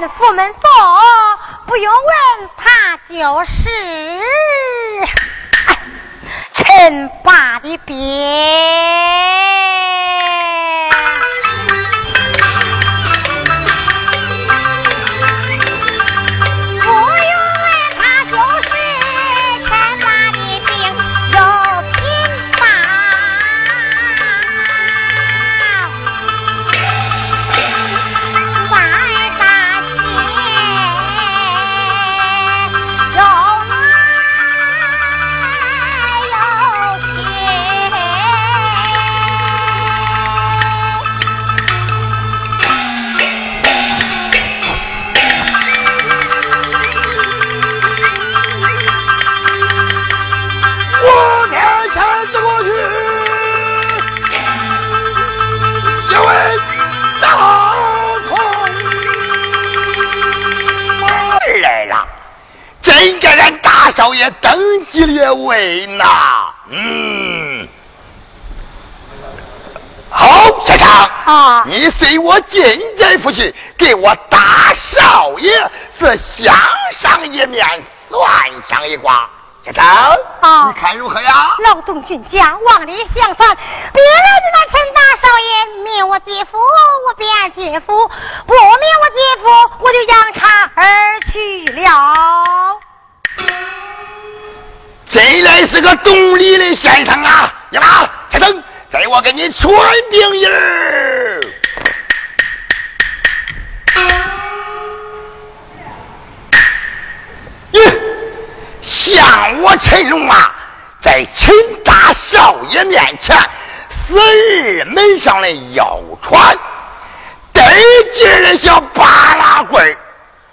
人府门坐，不用问他就是，陈霸的兵。少爷登基列位呐，嗯，好，先生啊，你随我进殿府去，给我大少爷是相上一面，算上一卦。先生啊，你看如何呀？老东军家往里相传，别人你那陈大少爷命我姐夫，我便姐夫；不命我姐夫，我就扬长而去了。真来是个懂礼的先生啊！呀妈，开灯，在我给你传兵音儿。咦，像我陈荣啊，在秦大少爷面前，死二门上的谣传，得劲的像巴拉棍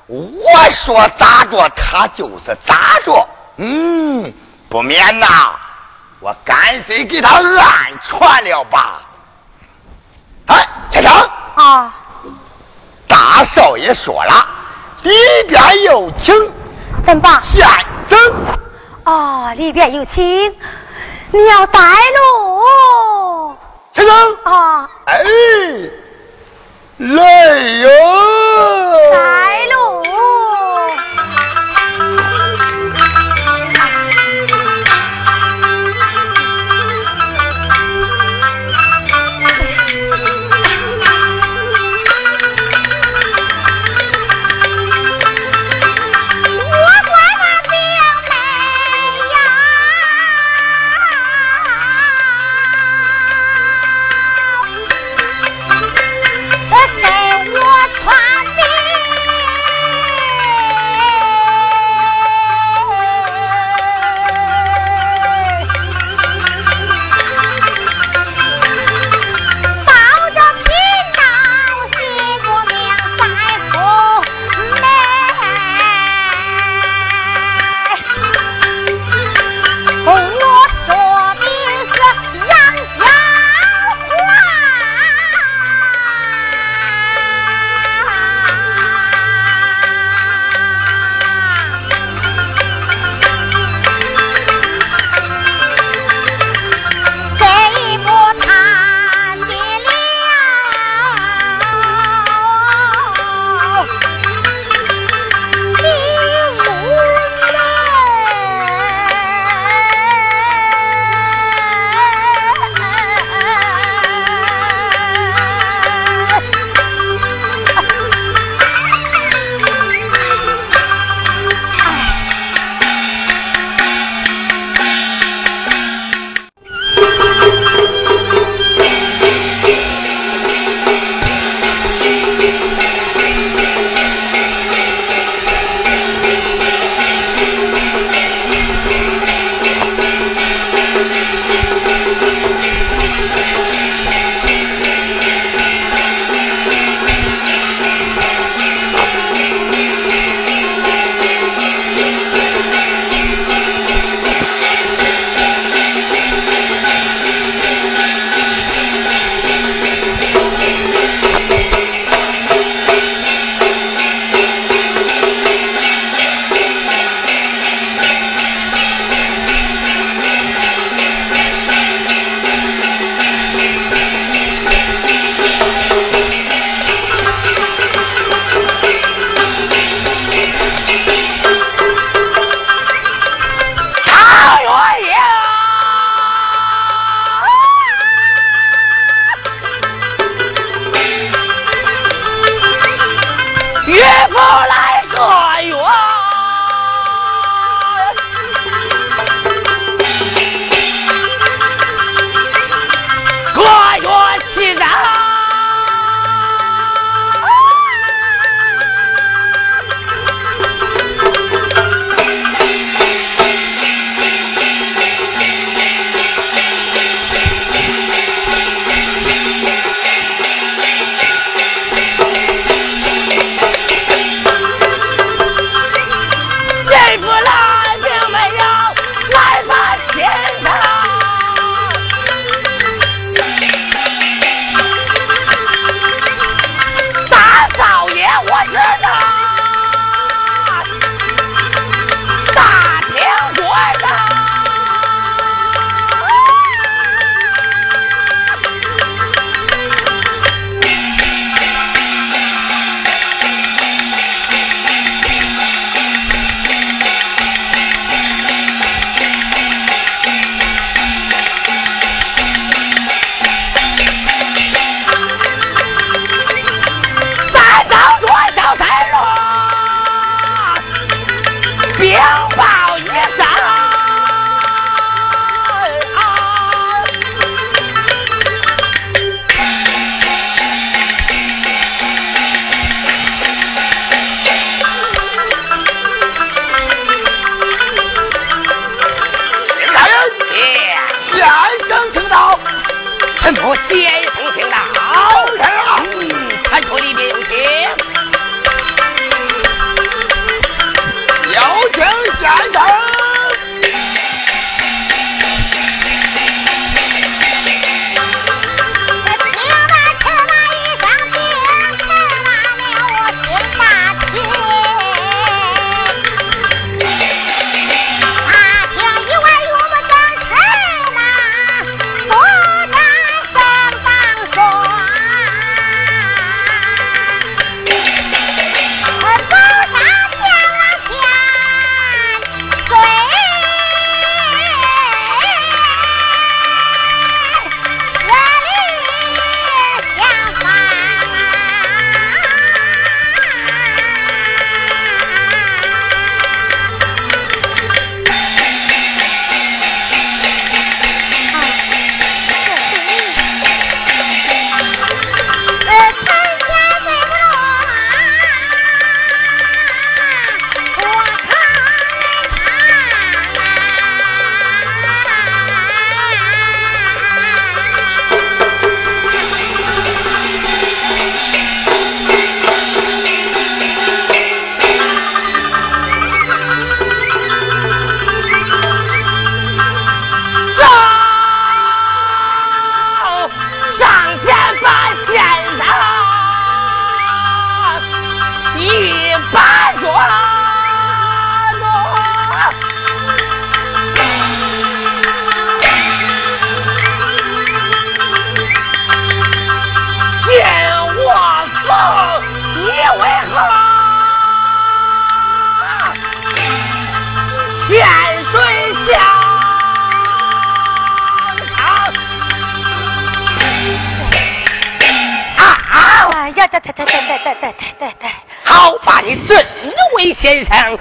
我说咋着，他就是咋着。嗯。不免呐，我干脆给他暗传了吧。哎，先生啊，大少爷说了，里边有请，怎么先生。哦，里边有请，你要带路。先生啊，哎，来哟。带路。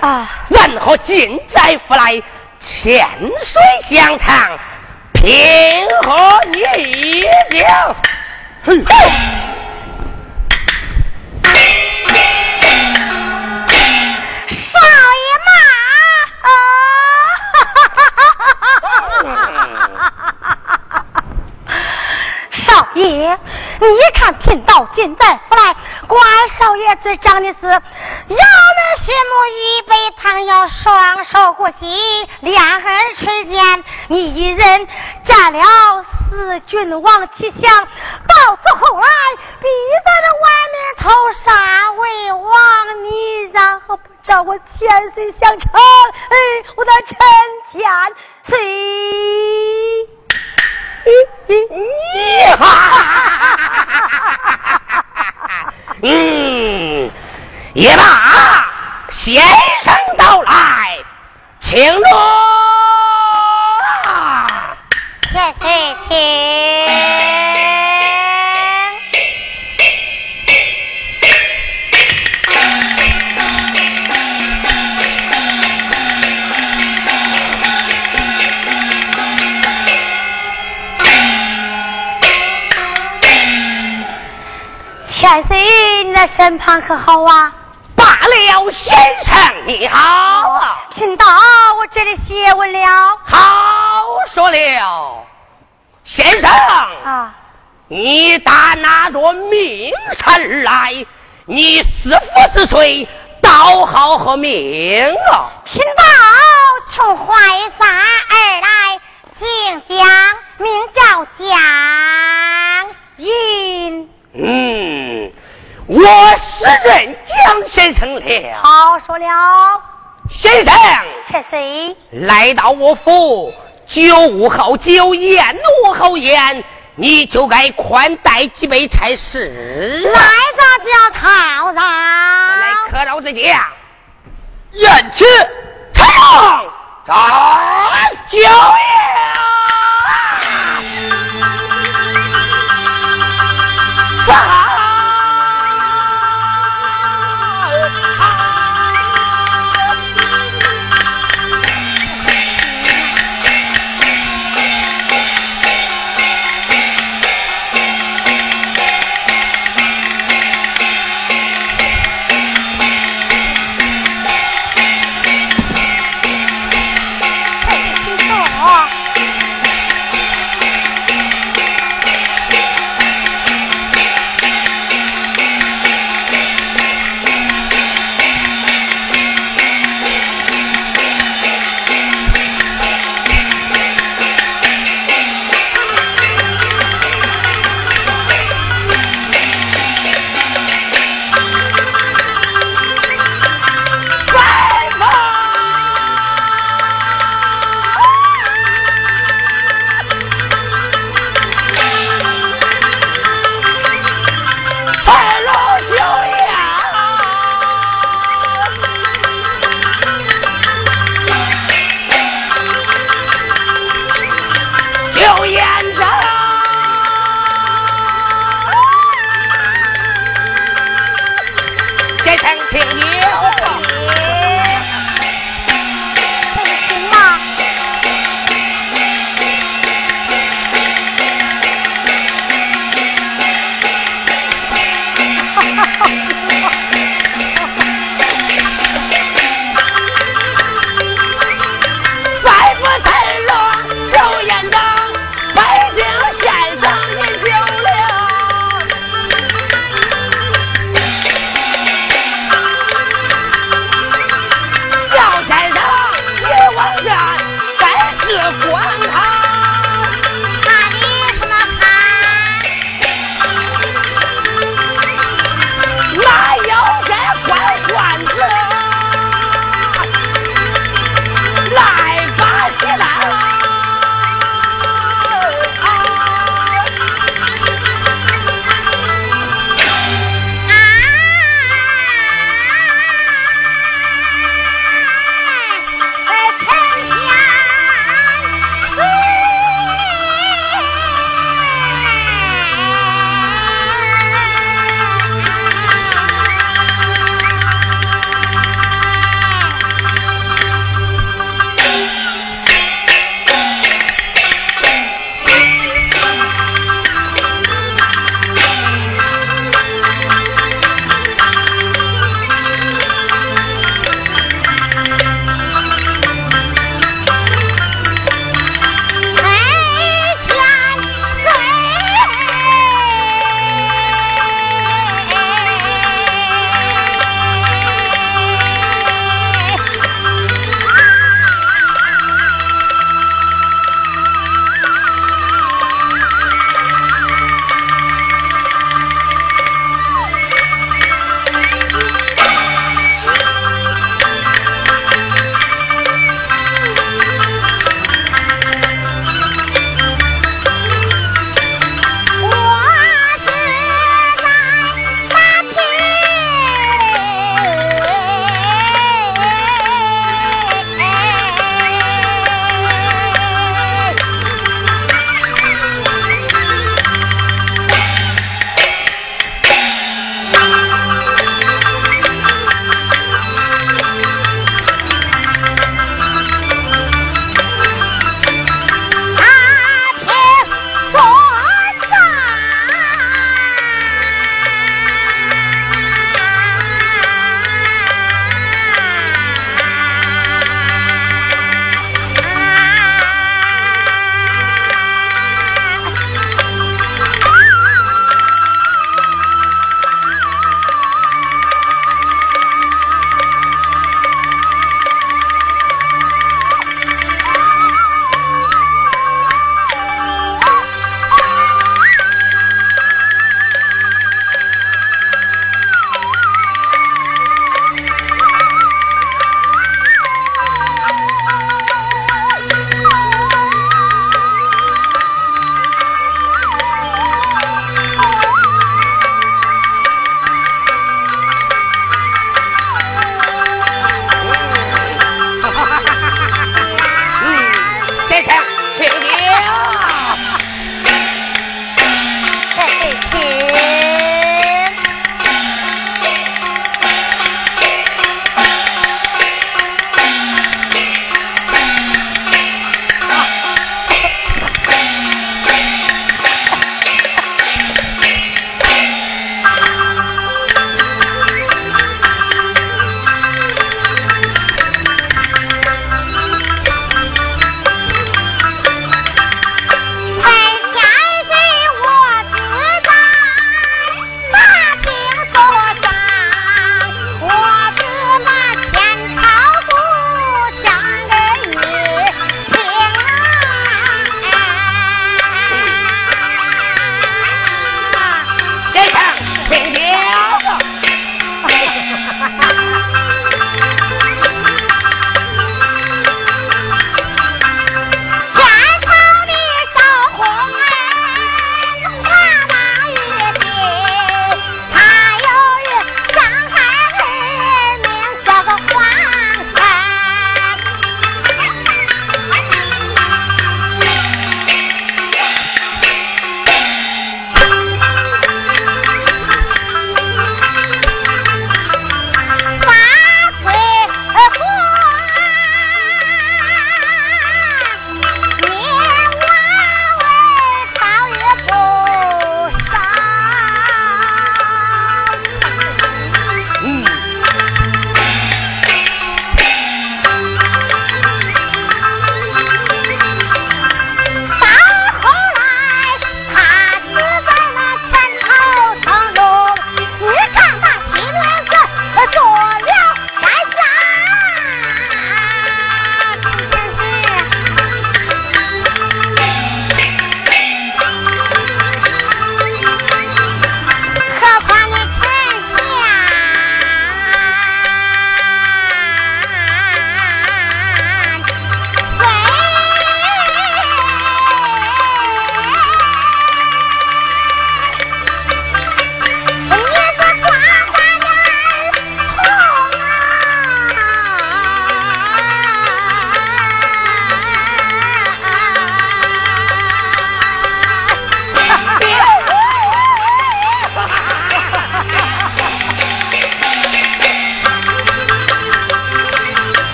啊，然后进寨府来，千水相唱，平和一将。哼！少爷嘛，啊！少爷，你看贫道进寨府来，关少爷这长的是。师母一杯汤，要双手呼吸，两耳垂肩。你一人占了四郡王旗相，到此后来，必在这外面投杀魏王。你然后不找我千岁相称？哎，我的臣千岁，你哈嗯，也罢。先生到来，请坐。千岁，请。千岁，你那身旁可好啊？罢了，先生你好，贫道我这里写完了。好说了，先生啊，你打哪座名山而来？你是福是谁？道号和名啊？贫道从淮山而来，姓江，名叫江银。嗯。我是认江先生了。好说了，先生，千岁来到我府，酒无好酒，宴无好宴，你就该宽待几杯才是。来个叫套上，来客老子讲，宴请太郎，在酒宴。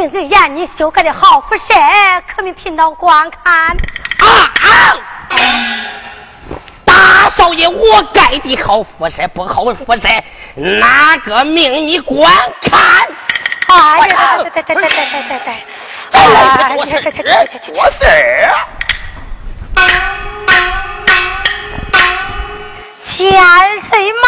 名字言你修改的好辐射可没贫道观看。啊啊大少爷我改的好辐射不好辐射哪个命你观看？哎呀我是我是我是啊啊啊啊啊欠谁嘛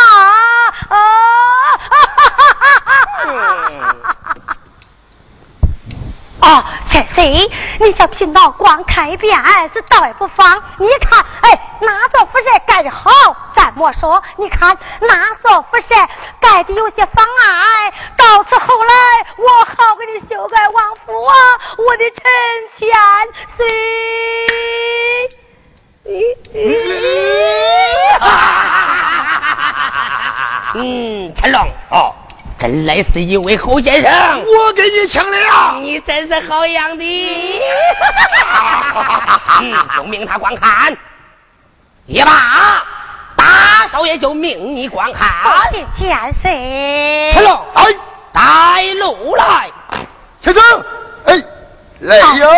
谁，你叫贫道光看一遍，这倒也不妨。你看，哎，哪座佛山盖的好？咱莫说，你看哪座佛山盖的有些妨碍。到此后来，我好给你修改王府啊，我的陈千岁。嗯，成龙哦。真来是一位好先生，我给你请了，你真是好样的。嗯，就命他观看，也罢，大少爷就命你观看。谢千岁。成龙，哎，带路来。先生，哎，来哟。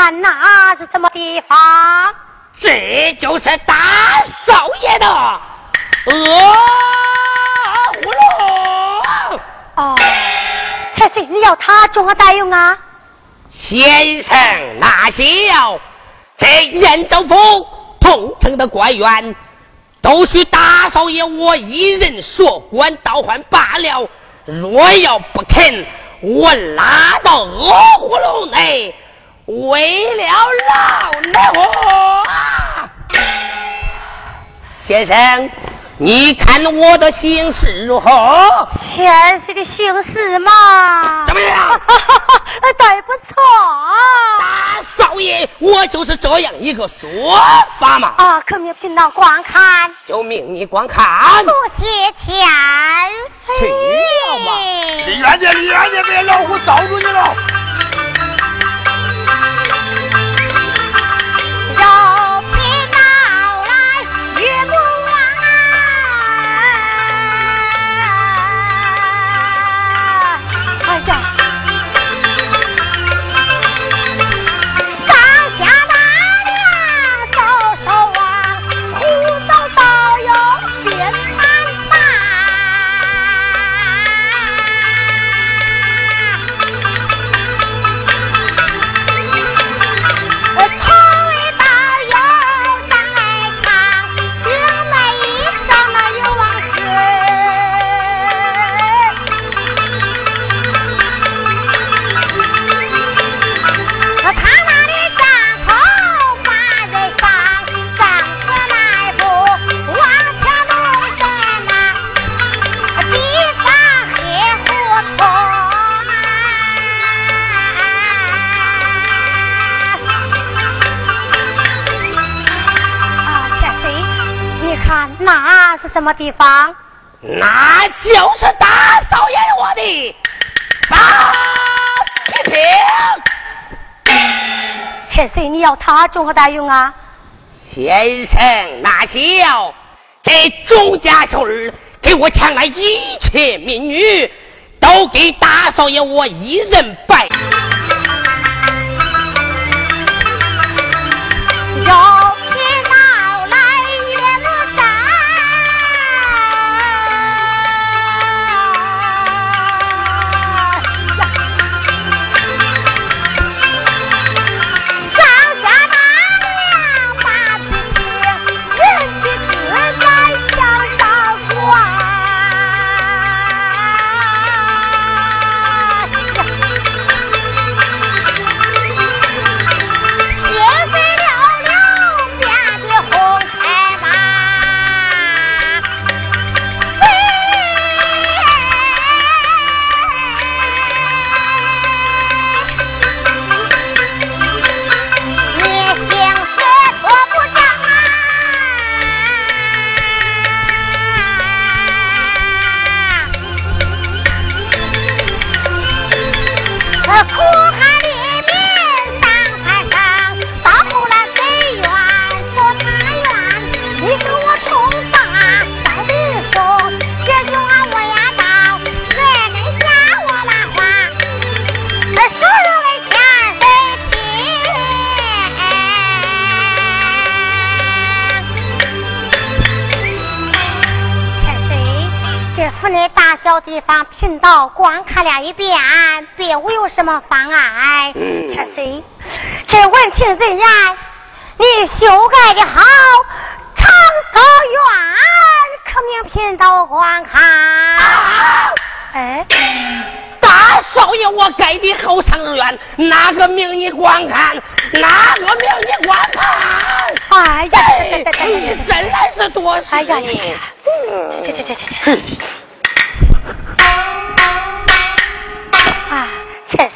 看那是什么地方？这就是大少爷的鹅葫芦。哦，太岁，你要他作何大用啊？先生，那叫这燕州府同城的官员，都需大少爷我一人说管倒换罢了。若要不肯，我拉到鹅葫芦内。为了老奶婆，先生，你看我的形势如何？前世的形势嘛，怎么样？倒也不错。大少爷，我就是这样一个说法嘛。啊，可命贫道光看，就命你光看。不谢千岁。去吧，离远点，离远点，别老虎罩住你了。什么地方？那就是大少爷我的八匹厅。千岁，你要他作何大用啊？先生，那叫这钟家秀儿给我抢来一切民女，都给大少爷我一人拜。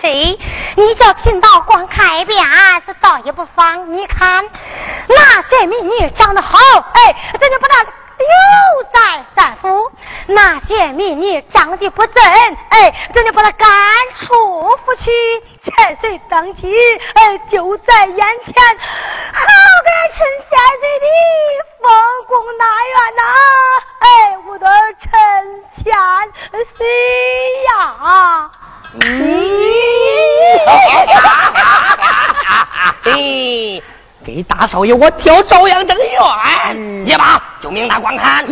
陈岁，你叫贫道光看一遍，这倒也不妨。你看，那这美女长得好，哎，咱就把她留在三府。那些美女长得不正，哎，咱就把她赶出府去。千岁登基，哎，就在眼前，好个陈千岁的丰功大愿呐！哎，我的陈千岁呀！咦，给大少爷我挑朝阳正院，也罢，就命他观看。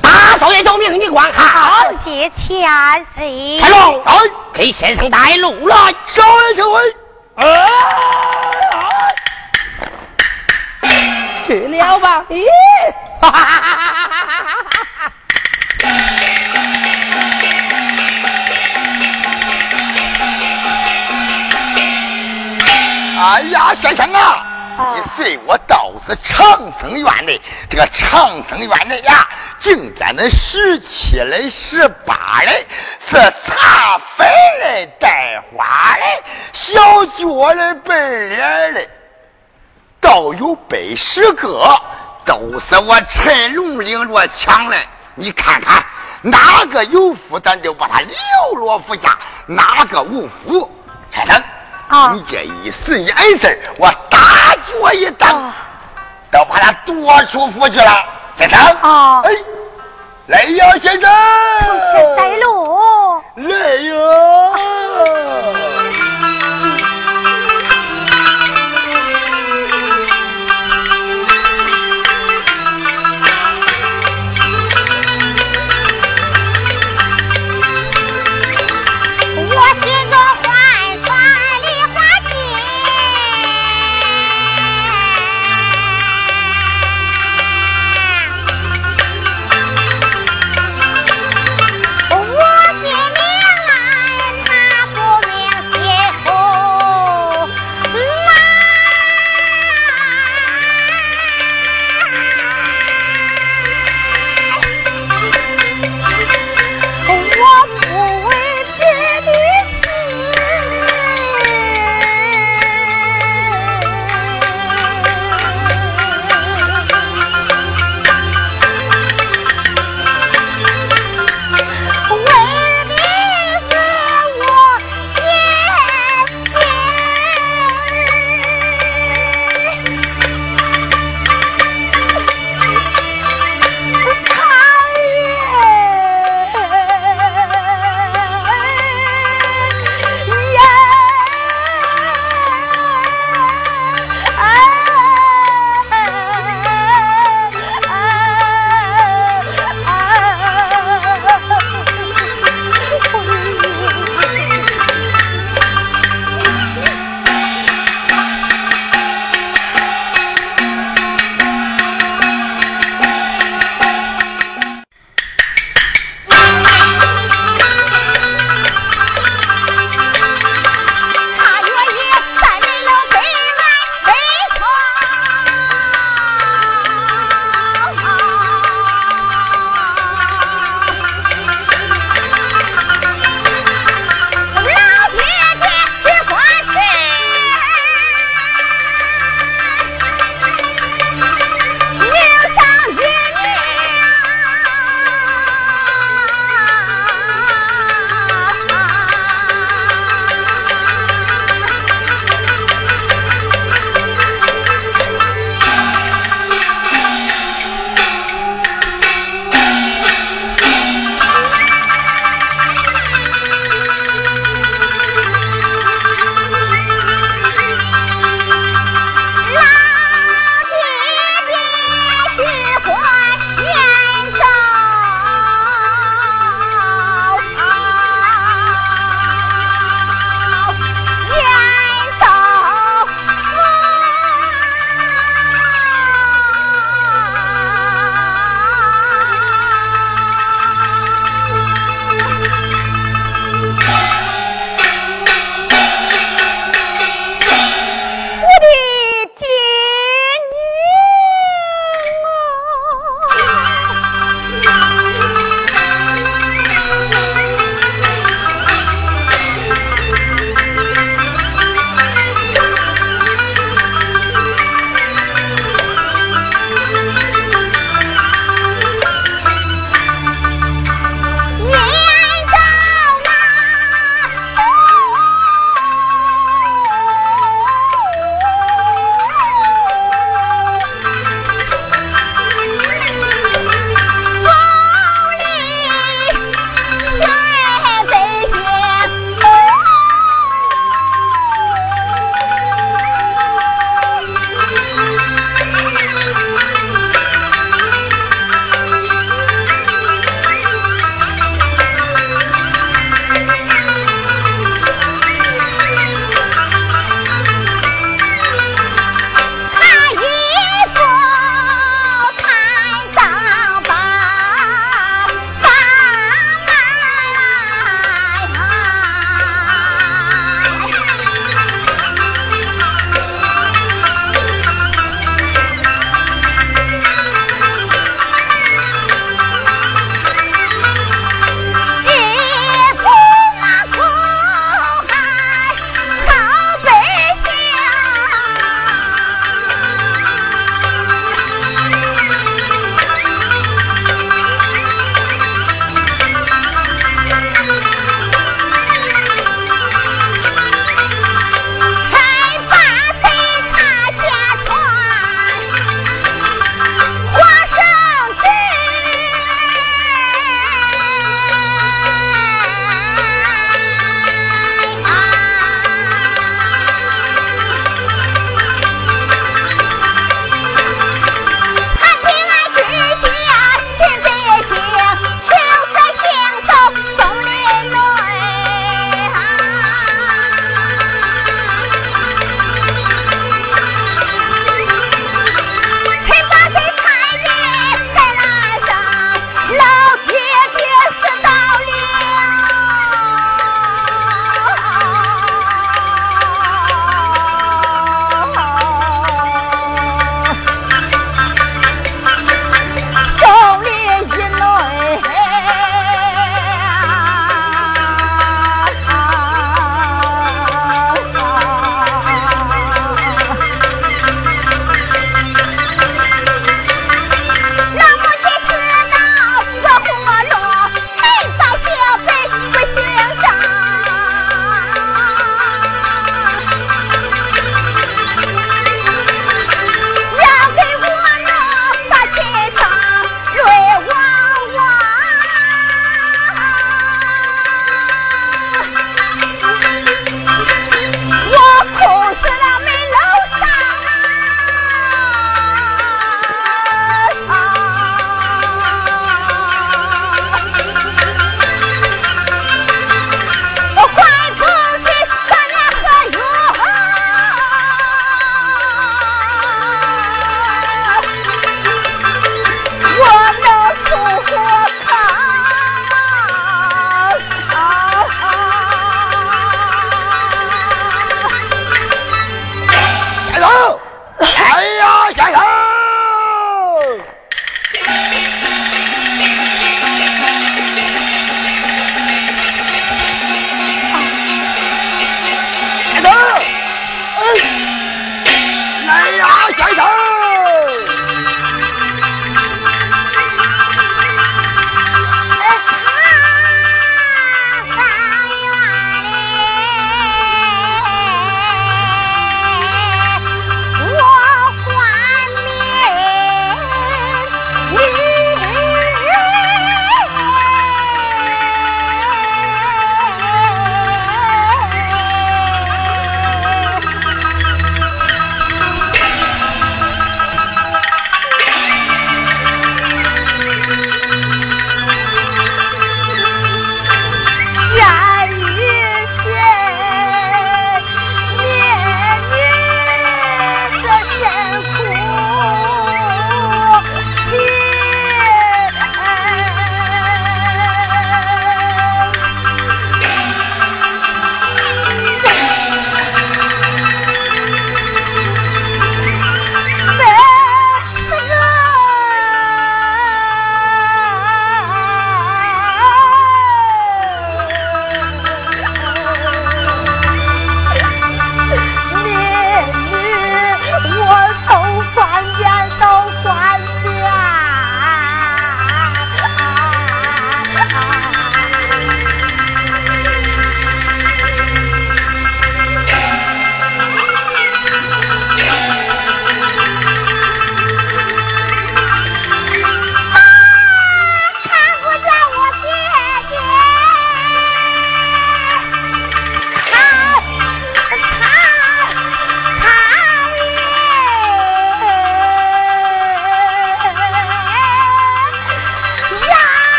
大少爷救命，你观看。谢千岁。开龙，给先生带路来。少爷请回。去了吧？咦，哈哈哈哈哈哈！哎呀，先生啊！你随我到是长生院内，这个长生院内呀，竟在那十七嘞、十八嘞，是茶粉嘞、带花嘞、小脚嘞、白脸嘞，倒有百十个，都是我陈龙领着抢来。你看看哪个有福，咱就把他留落府下；哪个无福，先生。啊！你这一时眼神，我大脚一蹬，都把他夺出府去了。先生，啊！哎，来呀，先生，带路，来呀！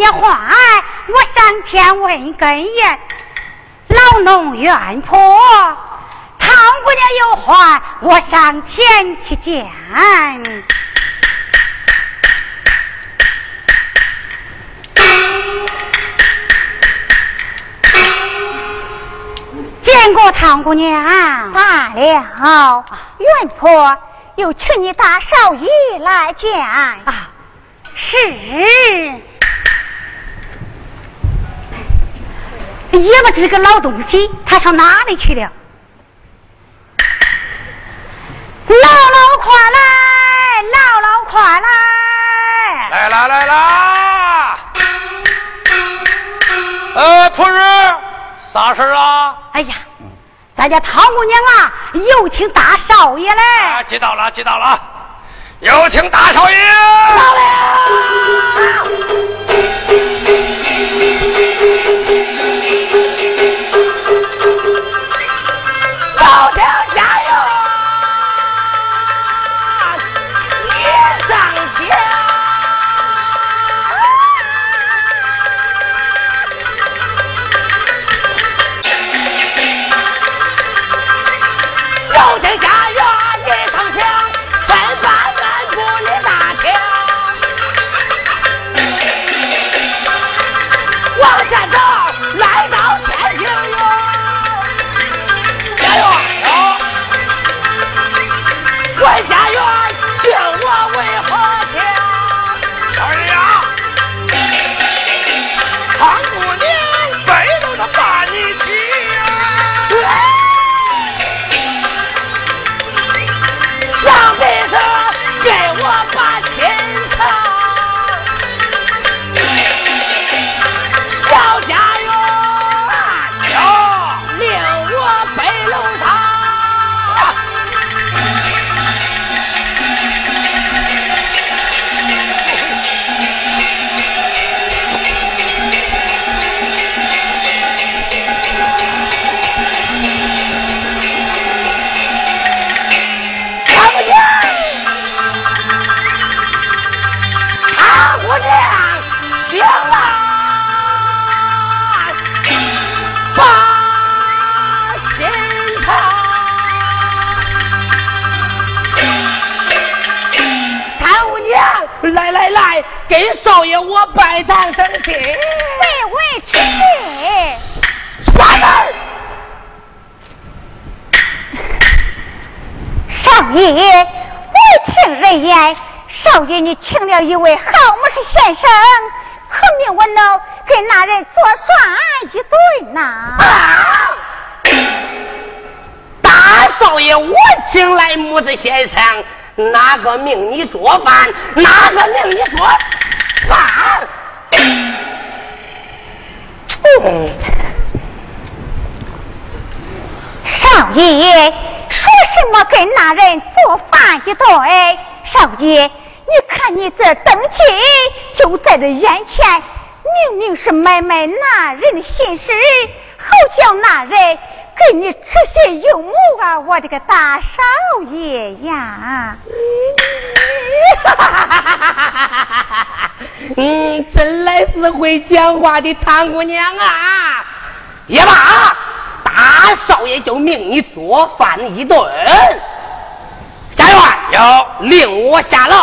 唐姑娘话，我上前问根言，老农怨婆。唐姑娘有话，我上前去见。见过唐姑娘，罢了。元婆又请你大少爷来见。啊，是。也不知这个老东西他上哪里去了。老老快来，老老快来！来啦来啦！呃，仆人，啥事啊？哎呀，咱家唐姑娘啊，有请大少爷嘞！啊，知道了，知道了，有请大少爷。到了。少爷，你请了一位好么是先生，可命我闹跟那人作算一顿呐！大少爷，我请来木子先生，哪个命你做饭？哪个命你做饭？少爷，说什么跟那人做饭一对？少爷。你看，你这登记就在这眼前，明明是买卖那人的心事，好像那人给你痴心幽目啊！我这个大少爷呀，嗯，真来是会讲话的唐姑娘啊！也罢，大少爷就命你做饭一顿。家员要令我下楼。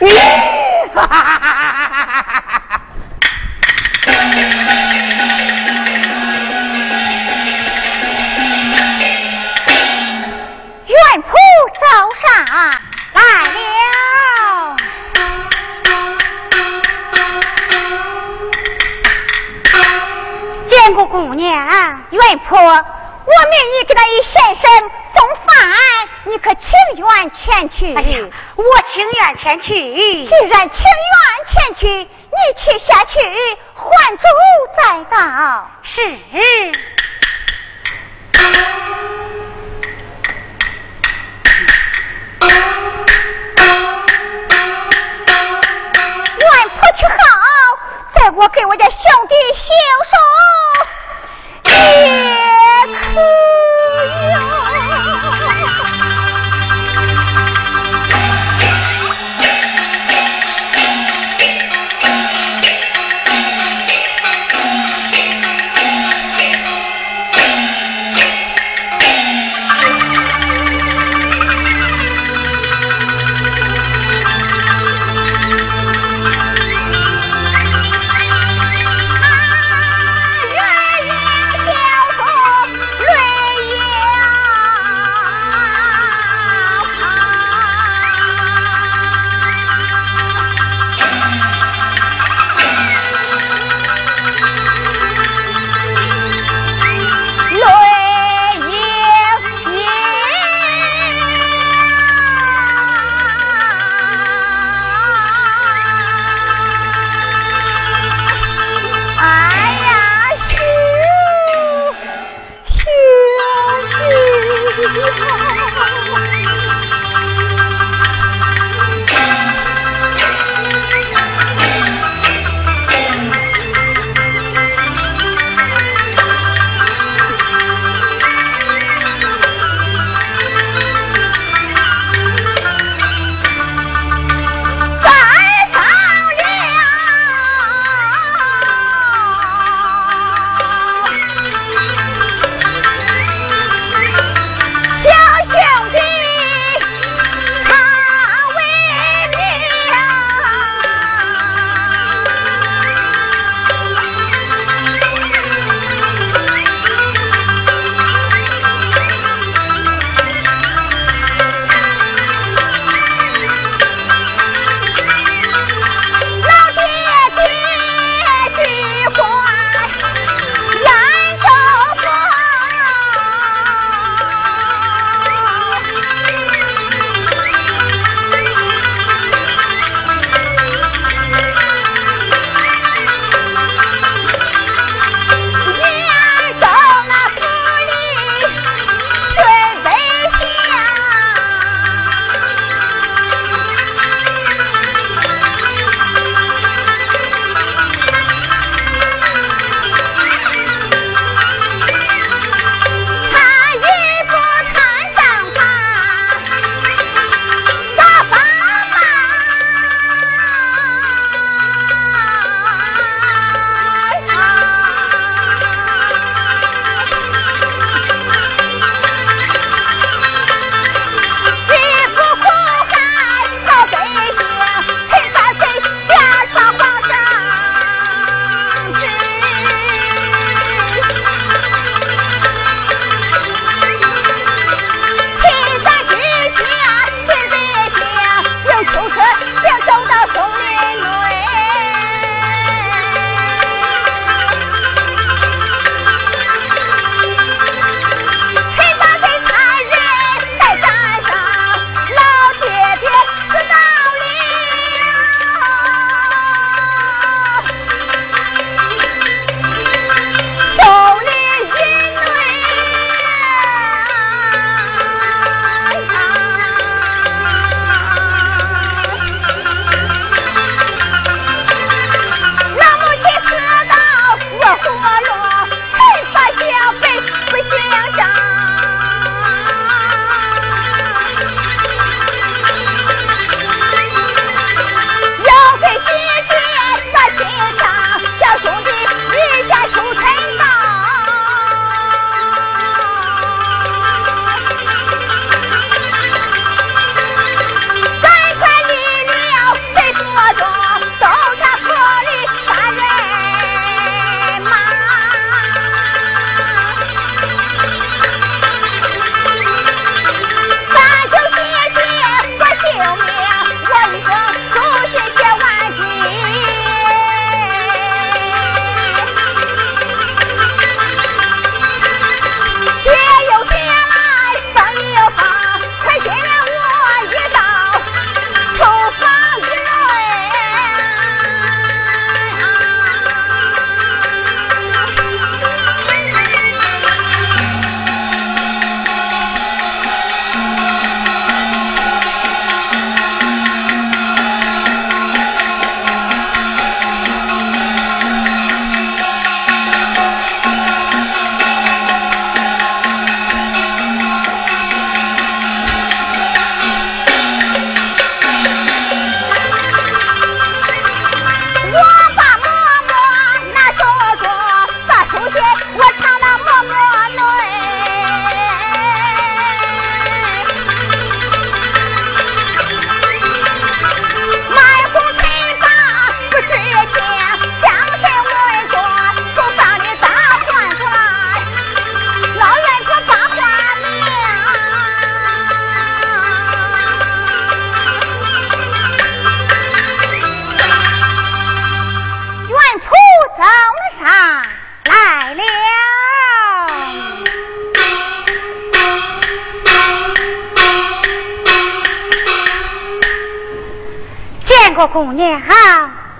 你哈哈哈哈！姑娘，元婆，我命你给那先生送饭，你可情愿前去？哎呀，我情愿前去。既然情愿前去，你去下去，还主再到。是。外婆去好，再我给我家兄弟行书也可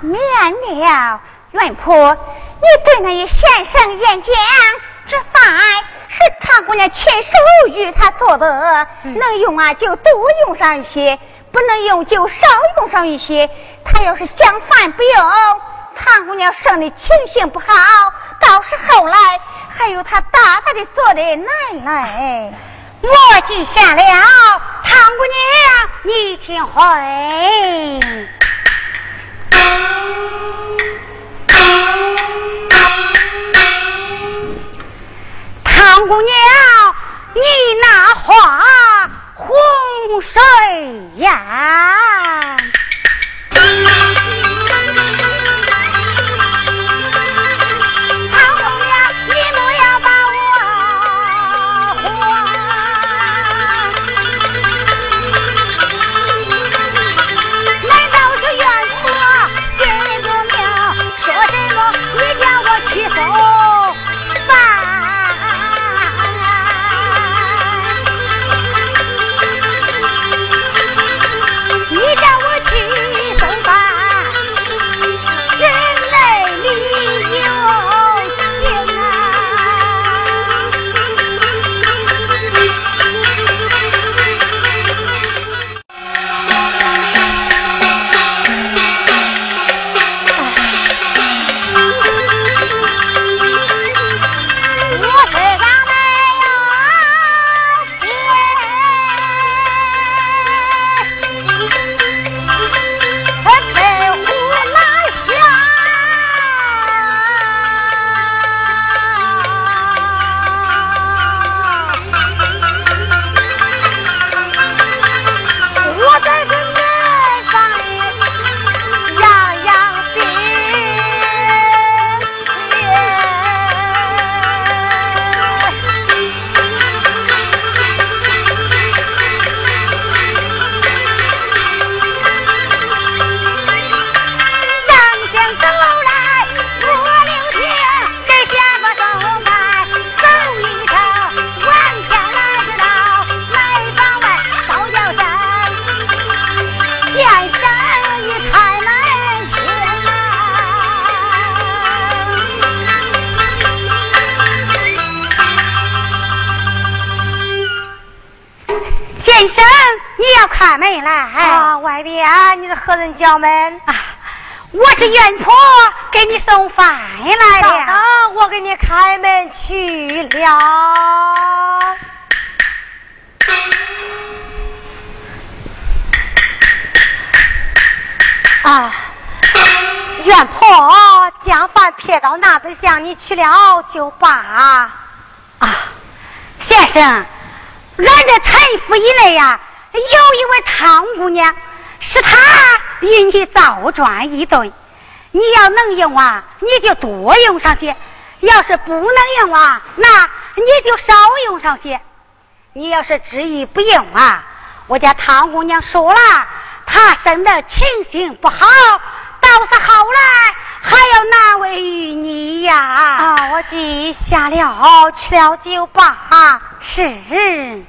免了。元婆，你对那些先生演讲这饭是唐姑娘亲手与他做的，能用啊就多用上一些，不能用就少用上一些。他要是将饭不用，唐姑娘生的情形不好，到时候来还有他大大的做的奶奶。我记下了，唐姑娘，你听会。唐姑娘，你那话哄谁呀？是何人叫门？啊，我是袁婆，给你送饭来了。我给你开门去了。啊，袁婆将饭撇到那边向你去了就罢。啊，先生，俺这陈府以内呀。有一位唐姑娘，是她与你倒转一顿。你要能用啊，你就多用上些；要是不能用啊，那你就少用上些。你要是执意不用啊，我家唐姑娘说了，她生的情形不好，到是后来还要难为于你呀。啊，我记下了，去了就罢。是。